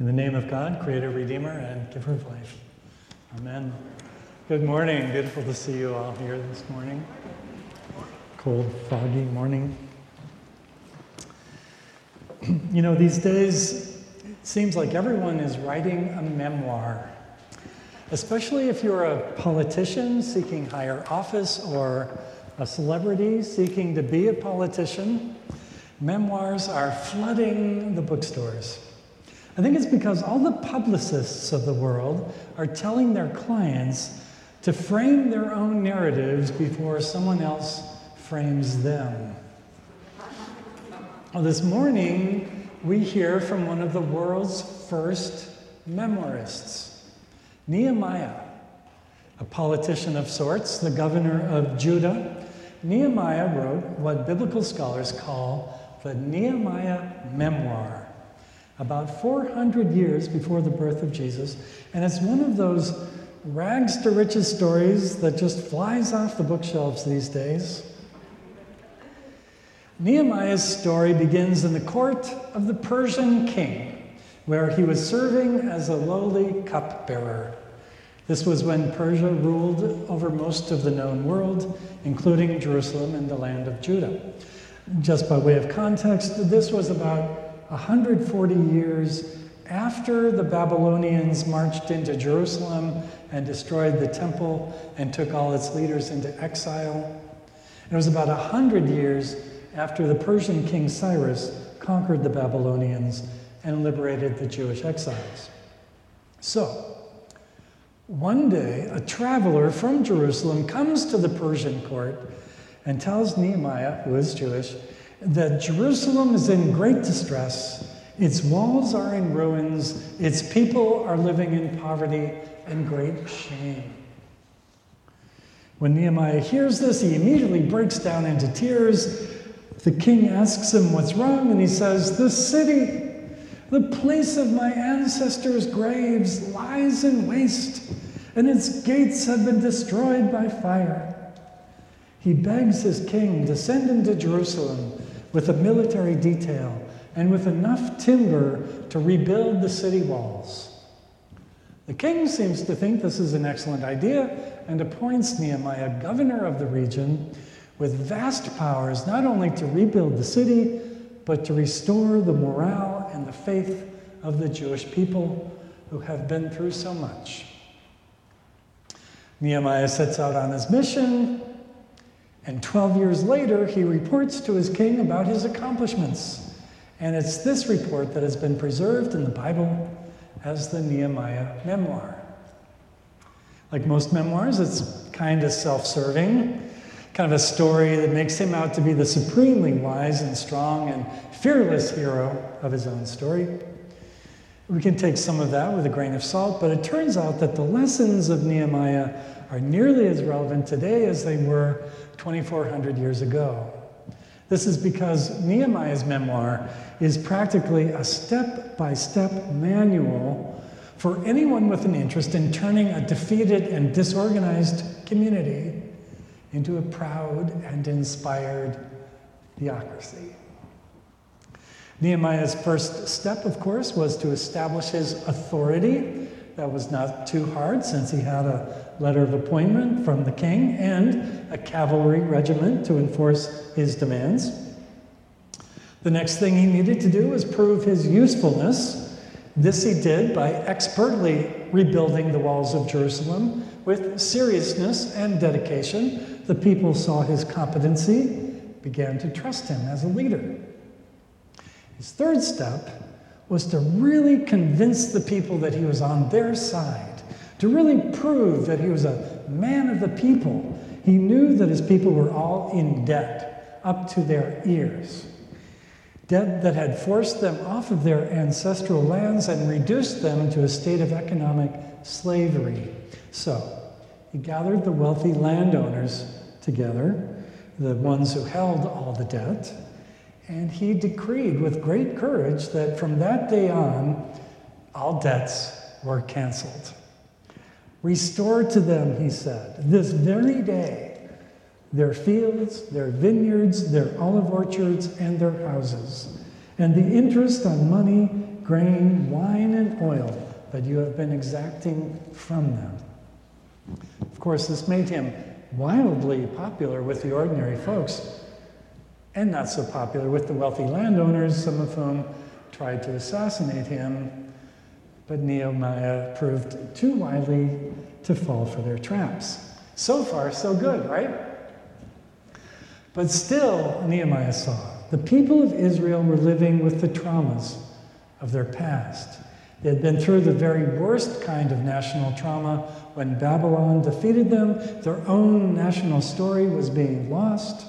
In the name of God, Creator, Redeemer, and Giver of life. Amen. Good morning. Beautiful to see you all here this morning. Cold, foggy morning. You know, these days, it seems like everyone is writing a memoir, especially if you're a politician seeking higher office or a celebrity seeking to be a politician. Memoirs are flooding the bookstores. I think it's because all the publicists of the world are telling their clients to frame their own narratives before someone else frames them. Well, this morning, we hear from one of the world's first memoirists, Nehemiah, a politician of sorts, the governor of Judah. Nehemiah wrote what biblical scholars call the Nehemiah Memoir about 400 years before the birth of Jesus. And it's one of those rags to riches stories that just flies off the bookshelves these days. Nehemiah's story begins in the court of the Persian king, where he was serving as a lowly cupbearer. This was when Persia ruled over most of the known world, including Jerusalem and the land of Judah. Just by way of context, this was about 140 years after the Babylonians marched into Jerusalem and destroyed the temple and took all its leaders into exile. It was about 100 years after the Persian king Cyrus conquered the Babylonians and liberated the Jewish exiles. So, one day, a traveler from Jerusalem comes to the Persian court and tells Nehemiah, who is Jewish, that Jerusalem is in great distress, its walls are in ruins, its people are living in poverty and great shame. When Nehemiah hears this, he immediately breaks down into tears. The king asks him what's wrong, and he says, The city, the place of my ancestors' graves, lies in waste, and its gates have been destroyed by fire. He begs his king to send him to Jerusalem with a military detail and with enough timber to rebuild the city walls. The king seems to think this is an excellent idea and appoints Nehemiah governor of the region with vast powers not only to rebuild the city, but to restore the morale and the faith of the Jewish people who have been through so much. Nehemiah sets out on his mission and 12 years later, he reports to his king about his accomplishments. And it's this report that has been preserved in the Bible as the Nehemiah memoir. Like most memoirs, it's kind of self serving, kind of a story that makes him out to be the supremely wise and strong and fearless hero of his own story. We can take some of that with a grain of salt, but it turns out that the lessons of Nehemiah are nearly as relevant today as they were 2,400 years ago. This is because Nehemiah's memoir is practically a step by step manual for anyone with an interest in turning a defeated and disorganized community into a proud and inspired theocracy. Nehemiah's first step, of course, was to establish his authority that was not too hard since he had a letter of appointment from the king and a cavalry regiment to enforce his demands. The next thing he needed to do was prove his usefulness. This he did by expertly rebuilding the walls of Jerusalem with seriousness and dedication. The people saw his competency, began to trust him as a leader. His third step was to really convince the people that he was on their side, to really prove that he was a man of the people. He knew that his people were all in debt up to their ears. Debt that had forced them off of their ancestral lands and reduced them to a state of economic slavery. So, he gathered the wealthy landowners together, the ones who held all the debt, and he decreed with great courage that from that day on, all debts were canceled. Restore to them, he said, this very day, their fields, their vineyards, their olive orchards, and their houses. And the interest on money grain, wine, and oil that you have been exacting from them. Of course, this made him wildly popular with the ordinary folks and not so popular with the wealthy landowners, some of whom tried to assassinate him. But Nehemiah proved too wily to fall for their traps. So far, so good, right? But still, Nehemiah saw the people of Israel were living with the traumas of their past. They had been through the very worst kind of national trauma when Babylon defeated them. Their own national story was being lost.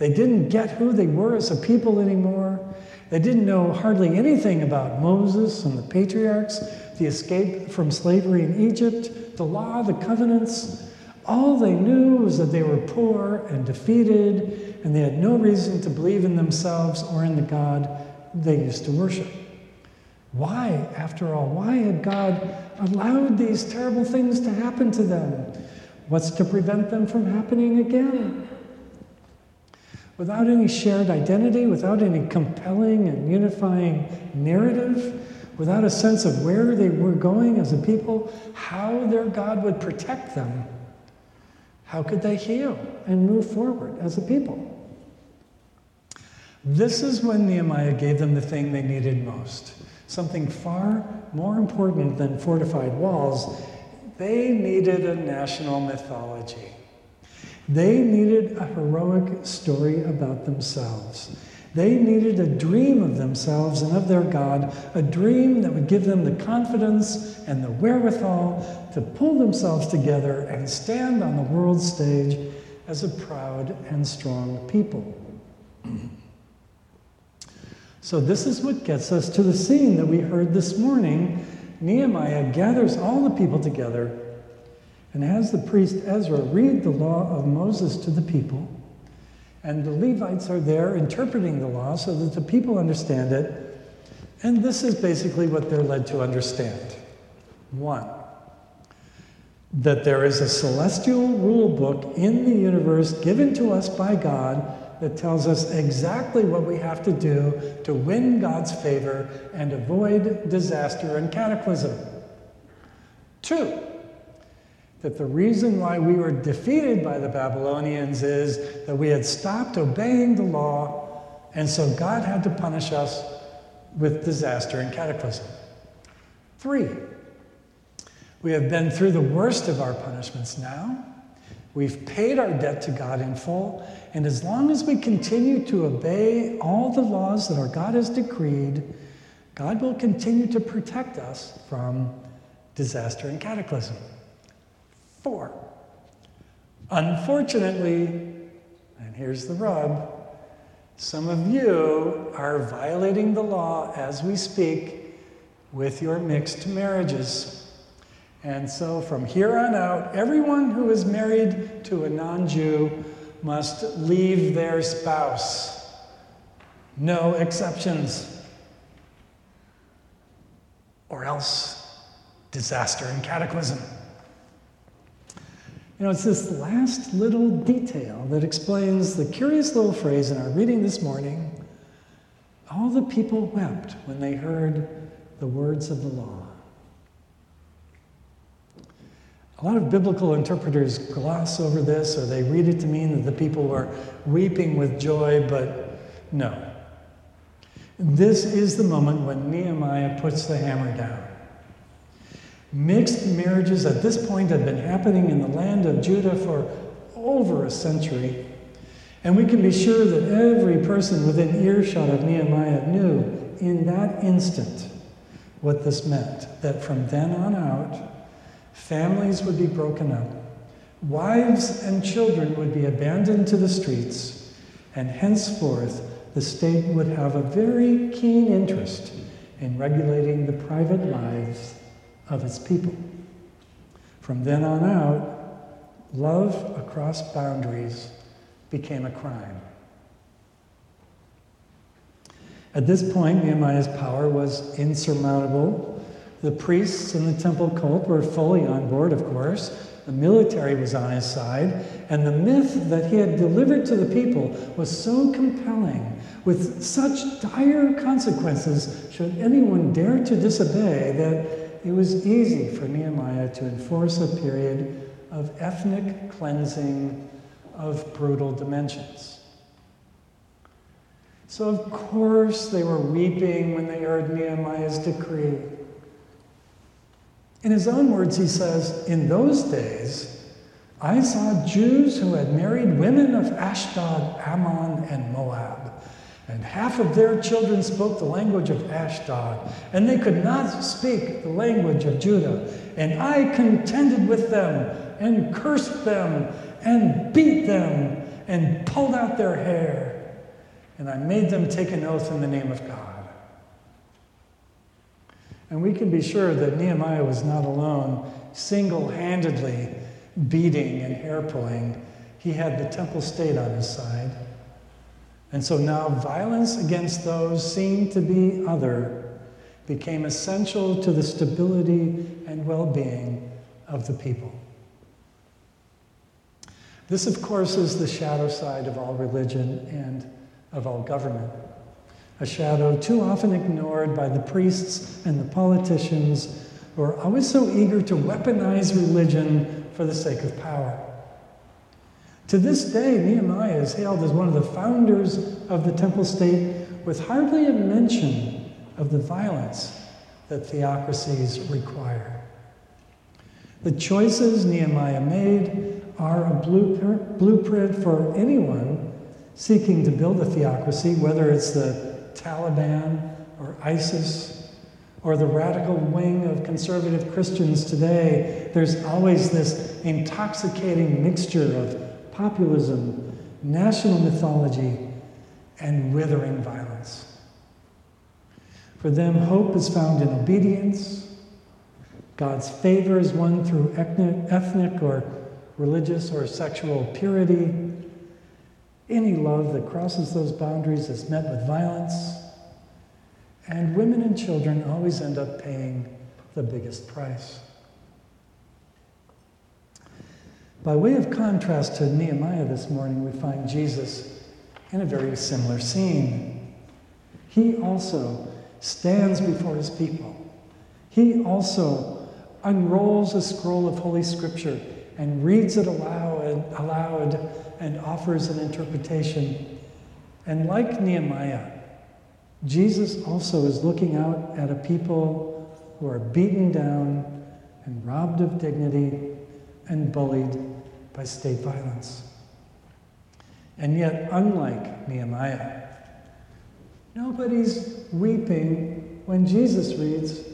They didn't get who they were as a people anymore. They didn't know hardly anything about Moses and the patriarchs, the escape from slavery in Egypt, the law, the covenants. All they knew was that they were poor and defeated, and they had no reason to believe in themselves or in the God they used to worship. Why, after all, why had God allowed these terrible things to happen to them? What's to prevent them from happening again? Without any shared identity, without any compelling and unifying narrative, without a sense of where they were going as a people, how their God would protect them, how could they heal and move forward as a people? This is when Nehemiah gave them the thing they needed most something far more important than fortified walls. They needed a national mythology. They needed a heroic story about themselves. They needed a dream of themselves and of their God, a dream that would give them the confidence and the wherewithal to pull themselves together and stand on the world stage as a proud and strong people. So, this is what gets us to the scene that we heard this morning. Nehemiah gathers all the people together and has the priest Ezra read the law of Moses to the people. And the Levites are there interpreting the law so that the people understand it. And this is basically what they're led to understand. One, that there is a celestial rule book in the universe given to us by God that tells us exactly what we have to do to win God's favor and avoid disaster and cataclysm. Two, that the reason why we were defeated by the Babylonians is that we had stopped obeying the law, and so God had to punish us with disaster and cataclysm. Three, we have been through the worst of our punishments now. We've paid our debt to God in full, and as long as we continue to obey all the laws that our God has decreed, God will continue to protect us from disaster and cataclysm. Four, unfortunately, and here's the rub, some of you are violating the law as we speak with your mixed marriages. And so from here on out, everyone who is married to a non Jew must leave their spouse. No exceptions. Or else disaster and cataclysm. You know, it's this last little detail that explains the curious little phrase in our reading this morning all the people wept when they heard the words of the law. A lot of biblical interpreters gloss over this or they read it to mean that the people were weeping with joy, but no. This is the moment when Nehemiah puts the hammer down. Mixed marriages at this point had been happening in the land of Judah for over a century. And we can be sure that every person within earshot of Nehemiah knew in that instant what this meant. That from then on out, Families would be broken up. Wives and children would be abandoned to the streets, and henceforth the state would have a very keen interest in regulating the private lives of its people. From then on out, love across boundaries became a crime. At this point, Nehemiah's power was insurmountable The priests in the temple cult were fully on board, of course. The military was on his side, and the myth that he had delivered to the people was so compelling, with such dire consequences should anyone dare to disobey, that it was easy for Nehemiah to enforce a period of ethnic cleansing of brutal dimensions. So, of course, they were weeping when they heard Nehemiah's decree. In his own words, he says, In those days, I saw Jews who had married women of Ashdod, Ammon, and Moab. And half of their children spoke the language of Ashdod, and they could not speak the language of Judah. And I contended with them, and cursed them, and beat them, and pulled out their hair. And I made them take an oath in the name of God. And we can be sure that Nehemiah was not alone, single handedly beating and hair pulling. He had the temple state on his side. And so now violence against those seen to be other became essential to the stability and well being of the people. This, of course, is the shadow side of all religion and of all government a shadow too often ignored by the priests and the politicians who are always so eager to weaponize religion for the sake of power. To this day, Nehemiah is hailed as one of the founders of the temple state with hardly a mention of the violence that theocracies require. The choices Nehemiah made are a blueprint for anyone seeking to build a theocracy, whether it's the Taliban or ISIS or the radical wing of conservative Christians today, there's always this intoxicating mixture of populism, national mythology, and withering violence. For them, hope is found in obedience. God's favor is won through ethnic or religious or sexual purity. Any love that crosses those boundaries is met with violence, and women and children always end up paying the biggest price. By way of contrast to Nehemiah this morning, we find Jesus in a very similar scene. He also stands before his people. He also unrolls a scroll of Holy Scripture and reads it aloud, aloud and offers an interpretation. And like Nehemiah, Jesus also is looking out at a people who are beaten down and robbed of dignity and bullied by state violence. And yet, unlike Nehemiah, nobody's weeping when Jesus reads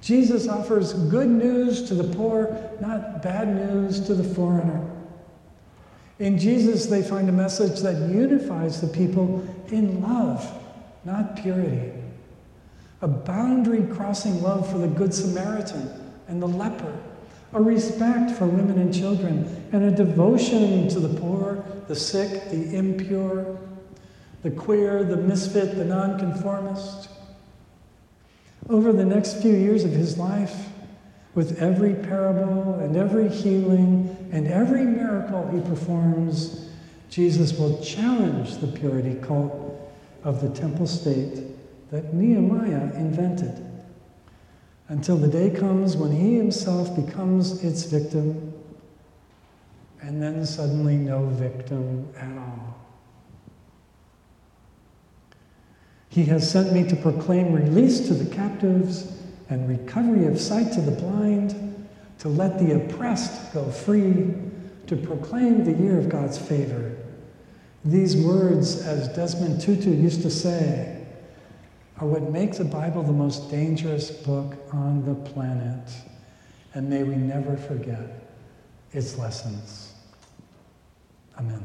Jesus offers good news to the poor, not bad news to the foreigner. In Jesus, they find a message that unifies the people in love, not purity. A boundary crossing love for the Good Samaritan and the leper, a respect for women and children, and a devotion to the poor, the sick, the impure, the queer, the misfit, the nonconformist. Over the next few years of his life, with every parable and every healing and every miracle he performs, Jesus will challenge the purity cult of the temple state that Nehemiah invented until the day comes when he himself becomes its victim, and then suddenly no victim at all. He has sent me to proclaim release to the captives and recovery of sight to the blind, to let the oppressed go free, to proclaim the year of God's favor. These words, as Desmond Tutu used to say, are what make the Bible the most dangerous book on the planet. And may we never forget its lessons. Amen.